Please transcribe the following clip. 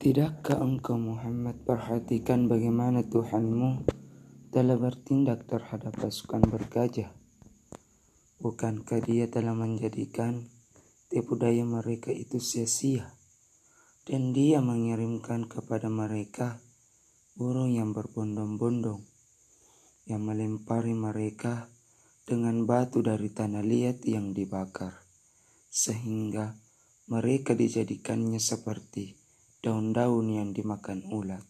Tidakkah engkau Muhammad perhatikan bagaimana Tuhanmu telah bertindak terhadap pasukan bergajah? Bukankah dia telah menjadikan tipu daya mereka itu sia-sia? Dan dia mengirimkan kepada mereka burung yang berbondong-bondong yang melempari mereka dengan batu dari tanah liat yang dibakar sehingga mereka dijadikannya seperti daun-daun yang dimakan ulat.